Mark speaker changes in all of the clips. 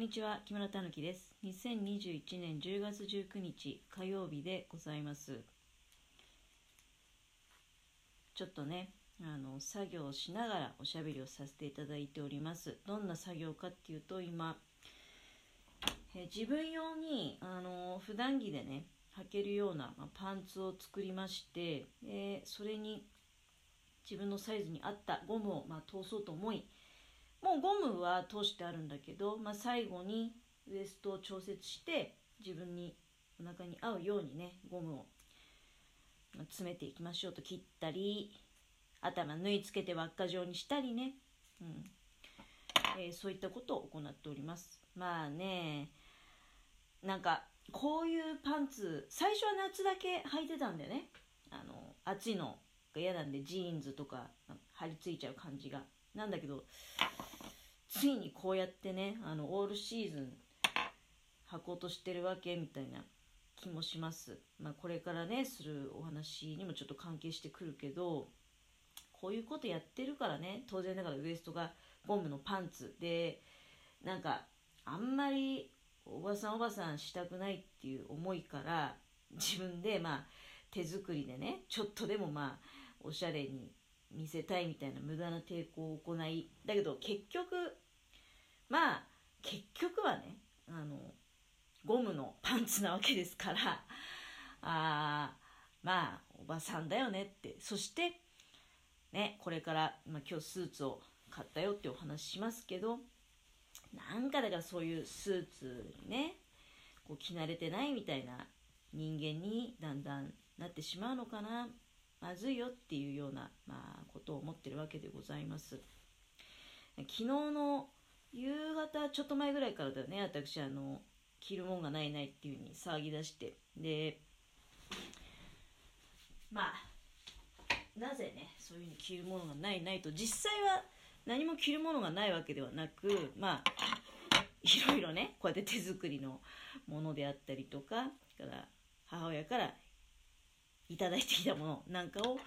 Speaker 1: んにちは木村たぬきです。2021年10月19日火曜日でございます。ちょっとねあの作業をしながらおしゃべりをさせていただいております。どんな作業かっていうと今え自分用にあの普段着でね履けるような、まあ、パンツを作りましてでそれに自分のサイズに合ったゴムを、まあ、通そうと思いもうゴムは通してあるんだけど、まあ、最後にウエストを調節して自分にお腹に合うようにねゴムを詰めていきましょうと切ったり頭縫い付けて輪っか状にしたりね、うん。えー、そういったことを行っております。まあねなんかこういうパンツ最初は夏だけ履いてたんだよね。あの暑いのが嫌なんでジーンズとか張り付いちゃう感じが。なんだけどついにこうやってねあのオールシーズン履こうとしてるわけみたいな気もします、まあ、これからねするお話にもちょっと関係してくるけどこういうことやってるからね当然ながらウエストがゴムのパンツでなんかあんまりおばさんおばさんしたくないっていう思いから自分でまあ手作りでねちょっとでもまあおしゃれに見せたいみたいな無駄な抵抗を行いだけど結局まあ結局はねあのゴムのパンツなわけですからあまあおばさんだよねって。そしてねこれから、まあ、今日スーツを買ったよってお話しますけどなんかだからそういうスーツにねこう着慣れてないみたいな人間にだんだんなってしまうのかな。まずいよっていうような、まあ、ことを思ってるわけでございます。昨日の夕方ちょっと前ぐらいからだよね、私、あの、着るもんがないないっていう風に騒ぎ出して。で、まあ、なぜね、そういう風に着るものがないないと、実際は何も着るものがないわけではなく、まあ、いろいろね、こうやって手作りのものであったりとか、から母親からいただいてきたものなんかを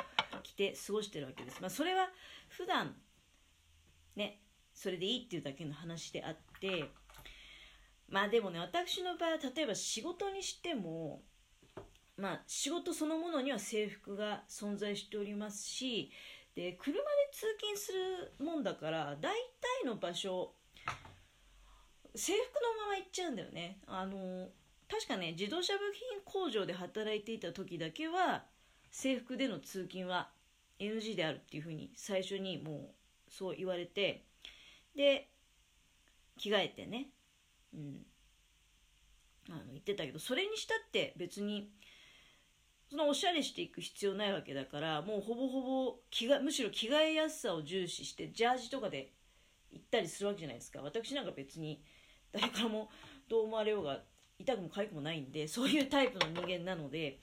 Speaker 1: 着て過ごしてるわけです。まあ、それは普段ね、それでいいっていうだけの話であって、まあでもね、私の場合は例えば仕事にしても、まあ仕事そのものには制服が存在しておりますし、で、車で通勤するもんだから、大体の場所、制服のまま行っちゃうんだよね。あの、確かね自動車部品工場で働いていた時だけは制服での通勤は NG であるっていうふうに最初にもうそう言われてで着替えてね、うん、あの言ってたけどそれにしたって別にそのおしゃれしていく必要ないわけだからもうほぼほぼ着がむしろ着替えやすさを重視してジャージとかで行ったりするわけじゃないですか。私なんか別に誰からもどう思われようが痛くも痒くもないんで そういうタイプの人間なので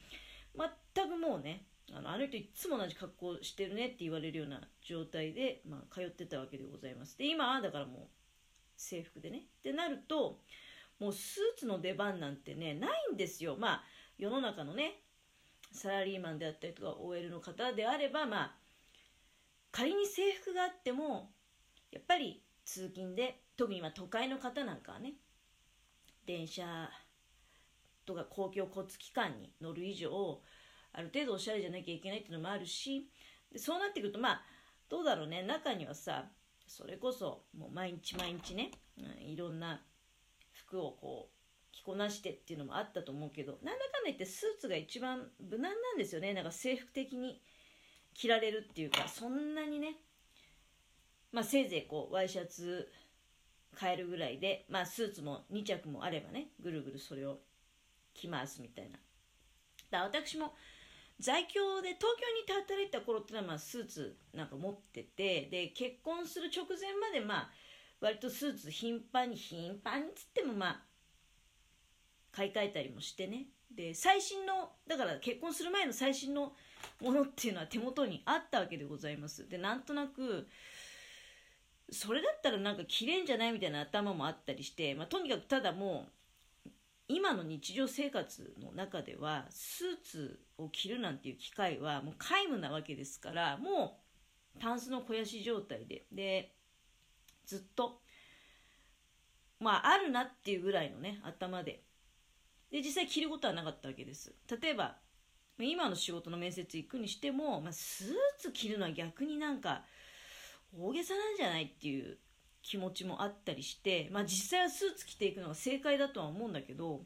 Speaker 1: 全くもうねあのあの人いつも同じ格好してるねって言われるような状態で、まあ、通ってたわけでございます。で今だからもう制服でね。ってなるともうスーツの出番なんてねないんですよ。まあ世の中のねサラリーマンであったりとか OL の方であればまあ仮に制服があってもやっぱり通勤で特に今都会の方なんかはね電車とか公共交通機関に乗る以上ある程度おしゃれじゃなきゃいけないっていうのもあるしでそうなってくるとまあどうだろうね。中にはさそれこそもう毎日毎日ね、うん、いろんな服をこう着こなしてっていうのもあったと思うけどなんだかんだ言ってスーツが一番無難なんですよね。なんか制服的に着られるっていうかそんなにねまあせいぜいこうワイシャツ買えるぐらいで、まあ、スーツも2着もあればね、ぐるぐるそれを着ますみたいな。だ私も在京で東京に働いた頃ってのはまあスーツなんか持っててで結婚する直前までまあ割とスーツ頻繁に頻繁にっつってもまあ買い替えたりもしてねで最新のだから結婚する前の最新のものっていうのは手元にあったわけでございますでなんとなくそれだったらなんか着れんじゃないみたいな頭もあったりして、まあ、とにかくただもう今の日常生活の中ではスーツを着るなんていう機会はもう皆無なわけですからもうタンスの肥やし状態ででずっとまああるなっていうぐらいのね頭で。で実際着ることはなかったわけです。例えば今の仕事の面接行くにしても、まあ、スーツ着るのは逆になんか大げさなんじゃないっていう気持ちもあったりして、まあ、実際はスーツ着ていくのが正解だとは思うんだけど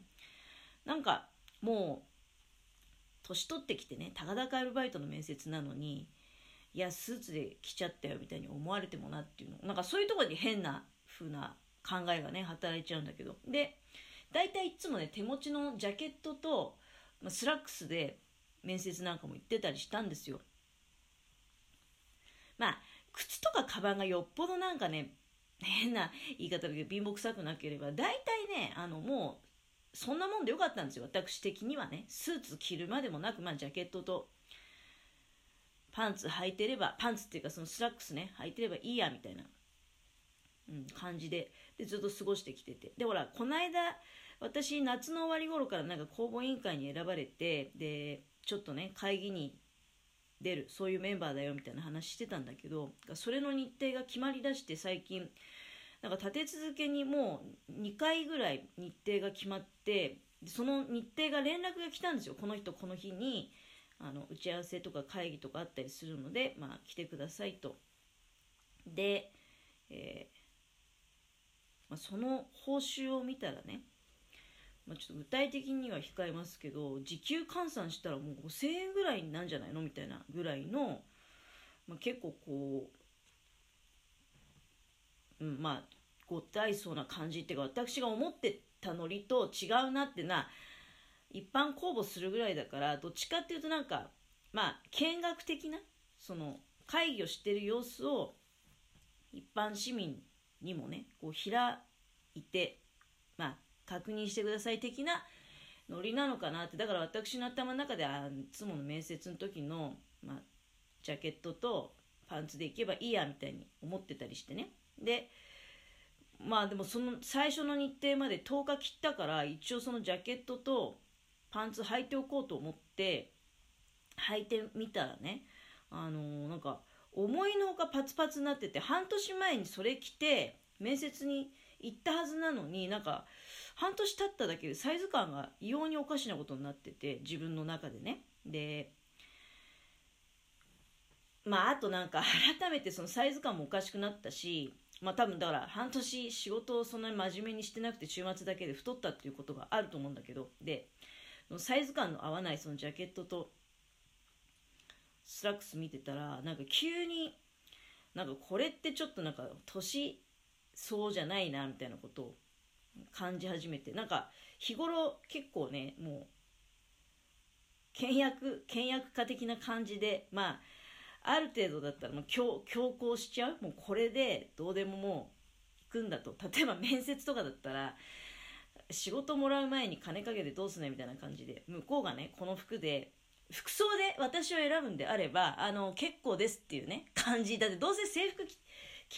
Speaker 1: なんかもう年取ってきてねたかだかアルバイトの面接なのにいやスーツで来ちゃったよみたいに思われてもなっていうの。なんかそういうところに変な風な考えがね働いちゃうんだけど。で大体いつもね手持ちのジャケットと、まあ、スラックスで面接なんかも行ってたりしたんですよ。まあ靴とかカバンがよっぽどなんかね変な言い方だけど貧乏くさくなければ大体ねあのもうそんなもんでよかったんですよ。私的にはね。スーツ着るまでもなく、まあ、ジャケットとパンツ履いてればパンツっていうかそのスラックスね。履いてればいいやみたいな、うん、感じで。でずっと過ごしてきてて。でほらこの間私夏の終わり頃からなんか公募委員会に選ばれてでちょっとね会議に出るそういうメンバーだよみたいな話してたんだけどそれの日程が決まりだして最近なんか立て続けにもう2回ぐらい日程が決まってその日程が連絡が来たんですよこの人この日にあの打ち合わせとか会議とかあったりするので、まあ、来てくださいと。で、えーまあ、その報酬を見たらねまあ、ちょっと具体的には控えますけど時給換算したらもう5000円ぐらいなんじゃないのみたいなぐらいの、まあ、結構こう、うん、まあごったいそうな感じっていうか私が思ってたノリと違うなってな一般公募するぐらいだからどっちかっていうとなんかまあ見学的なその会議をしてる様子を一般市民にもねこう開いてまあ確認してください的なノリなのかなって。だから私の頭の中であいつもの面接の時の、まあ、ジャケットとパンツで行けばいいやみたいに思ってたりしてね。でまあでもその最初の日程まで10日切ったから一応そのジャケットとパンツ履いておこうと思って履いてみたらねあのー、なんか思いのほかパツパツになってて半年前にそれ着て面接に行ったはずなのになんか半年経っただけでサイズ感が異様におかしなことになってて自分の中でね。でまああとなんか改めてそのサイズ感もおかしくなったしまあ多分だから半年仕事をそんなに真面目にしてなくて週末だけで太ったっていうことがあると思うんだけど。でサイズ感の合わないそのジャケットとスラックス見てたらなんか急になんかこれってちょっとなんか年相応じゃないなみたいなことを感じ始めてなんか日頃結構ねもう倹約倹約家的な感じでまあある程度だったらもう強強行しちゃう？もうこれでどうでももう行くんだと。例えば面接とかだったら仕事もらう前に金かけてどうすねみたいな感じで向こうがねこの服で服装で私を選ぶんであればあの結構ですっていうね感じ。だってどうせ制服着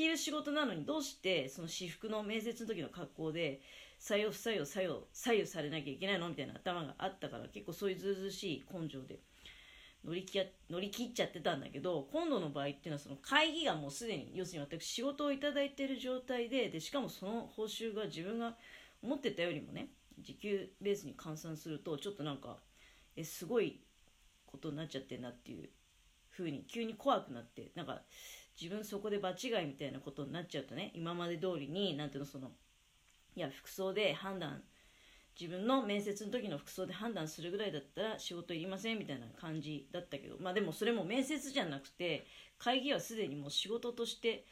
Speaker 1: る仕事なのにどうしてその私服の面接の時の格好で採用不採用採用左右されなきゃいけないの？みたいな頭があったから結構そういうずうずしい根性で乗りき乗り切っちゃってたんだけど今度の場合っていうのはその会議がもうすでに要するに私仕事をいただいてる状態ででしかもその報酬が自分が思ってたよりもね時給ベースに換算するとちょっとなんかえすごいことになっちゃってんなっていう風に急に怖くなってなんか自分そこで場違いみたいなことになっちゃうとね今まで通りに何ていうのそのいや服装で判断自分の面接の時の服装で判断するぐらいだったら仕事いりませんみたいな感じだったけどまあでもそれも面接じゃなくて会議はすでにもう仕事として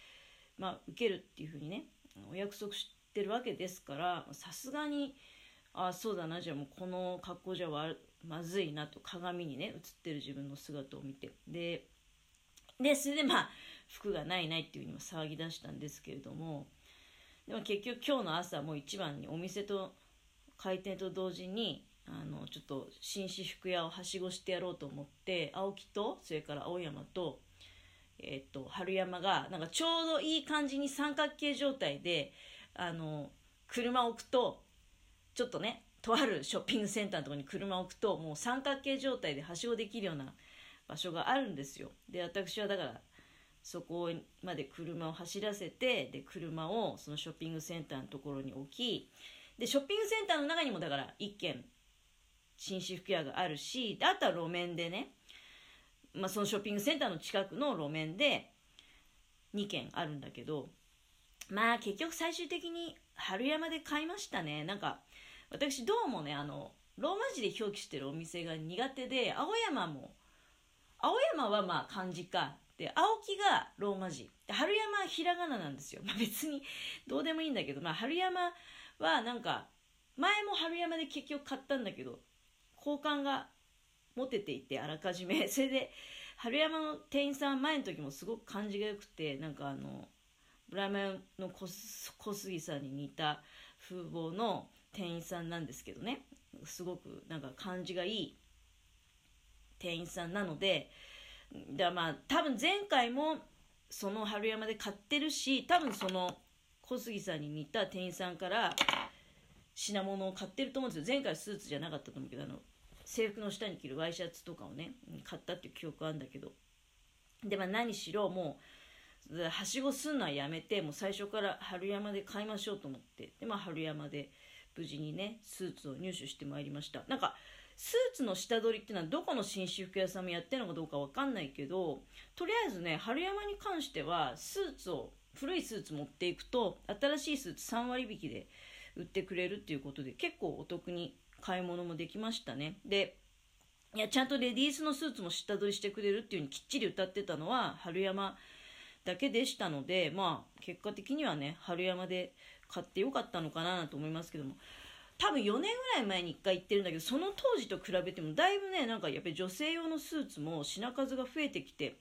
Speaker 1: まあ受けるっていうふうにねお約束してるわけですからさすがにああそうだなじゃあもうこの格好じゃまずいなと鏡にね映ってる自分の姿を見て。ででそれでまあ服がないないっていうふうにも騒ぎ出したんですけれどもでも結局今日の朝もう一番にお店と開店と同時にあのちょっと紳士服屋をはしごしてやろうと思って青木とそれから青山と,、えー、っと春山がなんかちょうどいい感じに三角形状態であの車を置くとちょっとねとあるショッピングセンターのとこに車を置くともう三角形状態ではしごできるような場所があるんですよ。で私はだからそこまで車を走らせてで車をそのショッピングセンターのところに置きでショッピングセンターの中にもだから1軒紳士服屋があるしあとは路面でね、まあ、そのショッピングセンターの近くの路面で2軒あるんだけどまあ結局最終的に春山で買いましたね。なんか私どうもねあのローマ字で表記してるお店が苦手で青山も青山はまあ漢字か。で青木がローマ字。で春山はひらがななんですよ、まあ、別にどうでもいいんだけど、まあ、春山はなんか前も春山で結局買ったんだけど好感が持てていてあらかじめ。それで春山の店員さんは前の時もすごく感じが良くてなんかあのブラーメンの小杉さんに似た風貌の店員さんなんですけどね。すごくなんか感じがいい店員さんなのでだまあ多分前回もその春山で買ってるし多分その小杉さんに似た店員さんから品物を買ってると思うんですよ前回スーツじゃなかったと思うけどあの制服の下に着るワイシャツとかをね買ったっていう記憶あるんだけど。でまあ何しろもうはしごすんのはやめてもう最初から春山で買いましょうと思って。でまあ春山で無事にねスーツを入手してまいりました。なんかスーツの下取りっていうのはどこの紳士服屋さんもやってるのかどうかわかんないけどとりあえずね春山に関してはスーツを古いスーツ持っていくと新しいスーツ3割引きで売ってくれるっていうことで結構お得に買い物もできましたね。でいやちゃんとレディースのスーツも下取りしてくれるっていう風にきっちり歌ってたのは春山だけでしたのでまあ結果的にはね春山で買ってよかったのかなと思いますけども。多分4年ぐらい前に1回行ってるんだけどその当時と比べてもだいぶねなんかやっぱり女性用のスーツも品数が増えてきて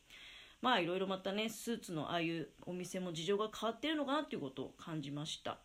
Speaker 1: まあいろいろまたねスーツのああいうお店も事情が変わってるのかなっていうことを感じました。